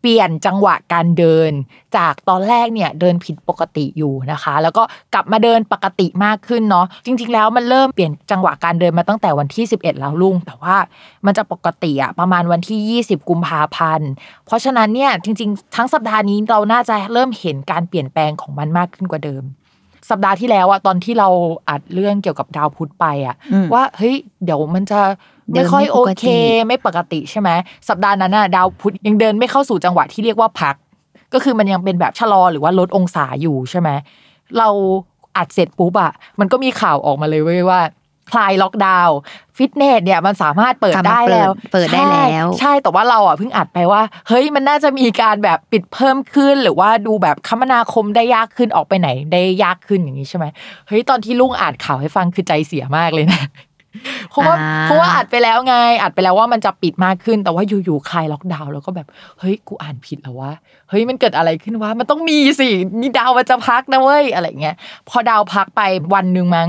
เปลี่ยนจังหวะการเดิน จากตอนแรกเนี่ยเดินผิดปกติอยู่นะคะ แล้วก็กลับมาเดินปกติมากขึ้นเนาะจริง ๆ แล้วมันเริ่มเปลี่ยนจังหวะการเดินมาตั้งแต่วันที่ 11 แล้วลุง แต่ว่ามันจะปกติอะประมาณวันที่ 20 กุมภาพันธ์เพราะฉะนั้นเนี่ยจริง ๆ ทั้งสัปดาห์นี้เราน่าจะเริ่มเห็นการเปลี่ยนแปลงของมันมากขึ้นกว่าเดิม สัปดาห์ที่แล้วอะตอนที่เราอัดเรื่องเกี่ยวกับดาวพุธไปอะอืมว่าเฮ้ยเดี๋ยวมันจะเดิไม่นค่อยไม่โอปกติเค ไม่ปกติใช่ไหมสัปดาห์นั้นน่ะดาวพุธยังเดินไม่เข้าสู่จังหวะที่เรียกว่าพัก ก็คือมันยังเป็นแบบชะลอหรือว่าลดองศาอยู่ใช่ไหมเราอัดเสร็จปุ๊บอะมันก็มีข่าวออกมาเลยเว้ยว่า คลายล็อกดาวน์ฟิตเนสเนี่ยมันสามารถเปิดกลับมาได้แล้ว เปิดเปิดได้แล้วใช่ใช่แต่ว่าเราอะเพิ่งอัดไปว่า เฮ้ยมันน่าจะมีการแบบปิดเพิ่มขึ้น หรือว่าดูแบบคมนาคมได้ยากขึ้นออกไปไหนได้ยากขึ้นอย่างนี้ใช่ไหมเฮ้ยตอนที่ลุงอ่านข่าวให้ฟังคือใจเสียมากเลยนะเพราะว่าอ่าเพราะว่าอัดไปแล้วไงอัดไปแล้วว่ามันจะปิดมากขึ้นแต่ว่าอยู่ๆคลายล็อกดาวน์แล้วก็แบบเฮ้ยกูอ่านผิดแล้ววะเฮ้ยมันเกิดอะไรขึ้นวะมันต้องมีสิมีดาวมันจะพักนะเว้ยอะไรเงี้ยพอดาวพักไปวันหนึ่งมั้ง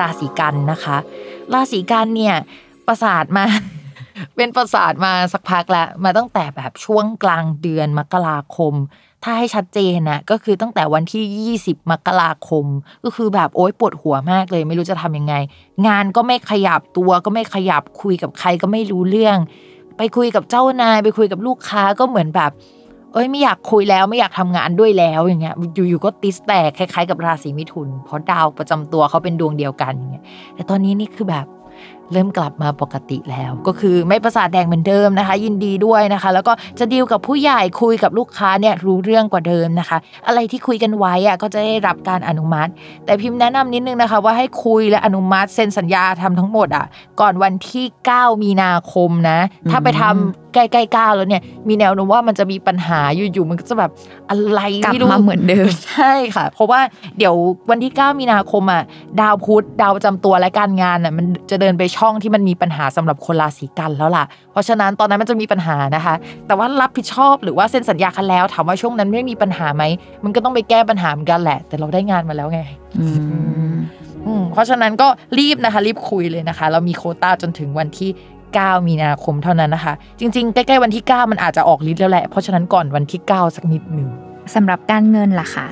ราศีกันนะคะ ราศีกันเนี่ยประสาทมา เป็นประสาทมาสักพักแล้วมาตั้งแต่แบบช่วงกลางเดือนมกราคม ถ้าให้ชัดเจนนะก็คือตั้งแต่วันที่ 20 มกราคม ก็คือแบบโอ๊ยปวดหัวมากเลย ไม่รู้จะทำยังไง งานก็ไม่ขยับตัวก็ไม่ขยับคุยกับใครก็ไม่รู้เรื่อง ไปคุยกับเจ้านาย ไปคุยกับลูกค้าก็เหมือนแบบ เอ้ยไม่อยากคุยแล้วไม่อยากทำงานด้วยแล้วอย่างเงี้ยอยู่ๆก็ติสแตกคล้ายๆกับราศีมิถุน เพราะดาวประจำตัวเขาเป็นดวงเดียวกันอย่างเงี้ยแต่ตอนนี้นี่คือแบบ เริ่มกลับมาปกติแล้ว ก็คือไม่ประสาทแดงเหมือนเดิมนะคะ ยินดีด้วยนะคะ แล้วก็จะดีลกับผู้ใหญ่คุยกับลูกค้าเนี่ยรู้เรื่องกว่าเดิมนะคะ อะไรที่คุยกันไว้อะก็จะได้รับการอนุมัติ แต่พิมพ์แนะนำนิดนึงนะคะ ว่าให้คุยและอนุมัติเซ็นสัญญาทำทั้งหมดอะก่อนวันที่ 9 มีนาคมนะ ถ้าไปทำใกล้ๆก้าแล้วเนี่ยมีแนวโน้มว่ามันจะมีปัญหาอยู่ๆมันก็จะแบบอะไรกลับไม่รู้มาเหมือนเดิมใช่ค่ะ เพราะว่าเดี๋ยววันที่ 9 มีนาคมอะดาวพุธดาวประจำตัวและการงานอะมันจะเดินไปช่องที่มันมีปัญหาสำหรับคนราศีกันแล้วล่ะ เพราะฉะนั้นตอนนั้นมันจะมีปัญหานะคะ แต่ว่ารับผิดชอบหรือว่าเซ็นสัญญากันแล้วถามว่าช่วงนั้นไม่มีปัญหาไหมมันก็ต้องไปแก้ปัญหาเหมือนกันแหละ แต่เราได้งานมาแล้วไงอืมอืมเพราะฉะนั้นก็รีบนะคะ รีบคุยเลยนะคะ เรามีโควต้าจนถึงวันที่ 9 มีนาคมเท่านั้นนะคะ จริงๆ ใกล้ๆวันที่ 9 มันอาจจะออกฤทธิ์แล้วแหละ เพราะฉะนั้นก่อนวันที่ 9 สักนิดหนึ่งสำหรับการเงินล่ะค่ะ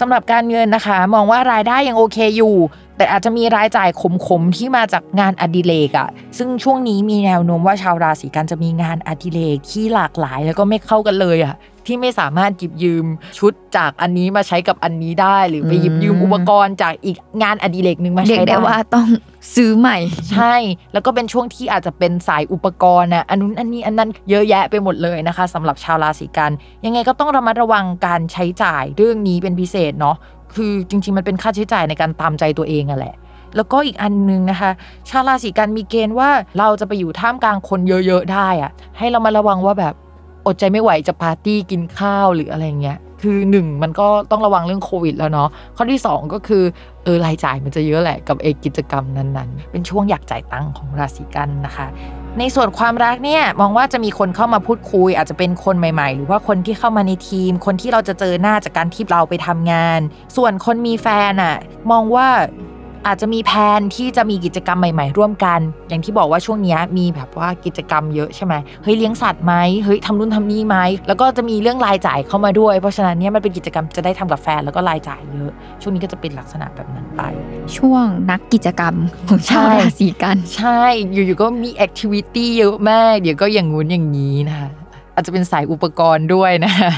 สำหรับการเงินนะคะ มองว่ารายได้ยังโอเคอยู่ แต่อาจจะมีรายจ่ายขมๆที่มาจากงานอดิเรกอะซึ่งช่วงนี้มีแนวโน้มว่าชาวราศีกันจะมีงานอดิเรกที่หลากหลายแล้วก็ไม่เข้ากันเลยอะที่ไม่สามารถหยิบยืมชุดจากอันนี้มาใช้กับอันนี้ได้ หรือไปหยิบยืมอุปกรณ์จากอีกงานอดิเรกหนึ่งมาเรียกใช้ได้ได้ว่าต้องซื้อใหม่ ใช่ แล้วก็เป็นช่วงที่อาจจะเป็นสายอุปกรณ์นะอันนู้นอันนี้อันนั้นเยอะแยะไปหมดเลยนะคะสำหรับชาวราศีกัน ยังไงก็ต้องระมัดระวังการใช้จ่ายเรื่องนี้เป็นพิเศษเนาะ คือจริง ๆ มันเป็นค่าใช้จ่ายในการตามใจตัวเองอะแหละ แล้วก็อีกอันนึงนะคะ ชาวราศีกันมีเกณฑ์ว่าเราจะไปอยู่ท่ามกลางคนเยอะๆได้อะให้เรามาระวังว่าแบบอดใจไม่ไหวจะปาร์ตี้กินข้าวหรืออะไรเงี้ยคือหนึ่งมันก็ต้องระวังเรื่องโควิดแล้วเนาะข้อที่สองก็คือเออรายจ่ายมันจะเยอะแหละกับเอกิจกรรมนั้นๆ เป็นช่วงอยากจ่ายตังค์ของราศีกันนะคะ ในส่วนความรักเนี่ยมองว่าจะมีคนเข้ามาพูดคุย อาจจะเป็นคนใหม่ ๆ หรือว่าคนที่เข้ามาในทีม คนที่เราจะเจอหน้าจากการที่เราไปทำงาน ส่วนคนมีแฟนอะ มองว่า อาจจะมีแผนที่จะมีกิจกรรมใหม่ ๆ ร่วมกัน อย่างที่บอกว่าช่วงเนี้ยมีแบบว่ากิจกรรมเยอะใช่ไหมเฮ้ยเลี้ยงสัตว์ไหมเฮ้ยทำนู่นทำนี่ไหมแล้วก็จะมีเรื่องรายจ่ายเข้ามาด้วย เพราะฉะนั้นเนี่ยมันเป็นกิจกรรมจะได้ทำกับแฟนแล้วก็รายจ่ายเยอะ ช่วงนี้ก็จะเป็นลักษณะแบบนั้นไป ช่วงนักกิจกรรมของชาวใช่ราศีกัน ใช่อยู่ๆก็มีแอคทิวิตี้เยอะมากเดี๋ยวก็อย่างงู้นอย่างนี้นะคะอาจจะเป็นสายอุปกรณ์ด้วยนะคะ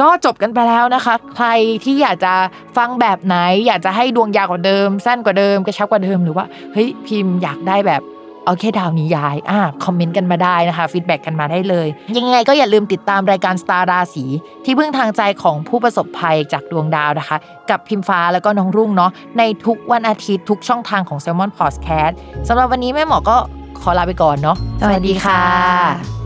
ก็จบกันไปแล้วนะคะ ใครที่อยากจะฟังแบบไหน อยากจะให้ดวงยาวกว่าเดิม สั้นกว่าเดิมกระชับกว่าเดิมหรือว่าเฮ้ยพิมพ์อยากได้แบบเอาแค่ดาวนี้ย้ายอ่าคอมเมนต์กันมาได้นะคะ feedback กันมาได้เลย ยังไงก็อย่าลืมติดตามรายการสตาร์ราศีที่พึ่งทางใจของผู้ประสบภัยจากดวงดาวนะคะ กับพิมฟ้าแล้วก็น้องรุ่งเนาะในทุกวันอาทิตย์ทุกช่องทางของ Salmon Podcast สำหรับวันนี้แม่หมอก็ขอลาไปก่อนเนาะสวัสดีค่ะ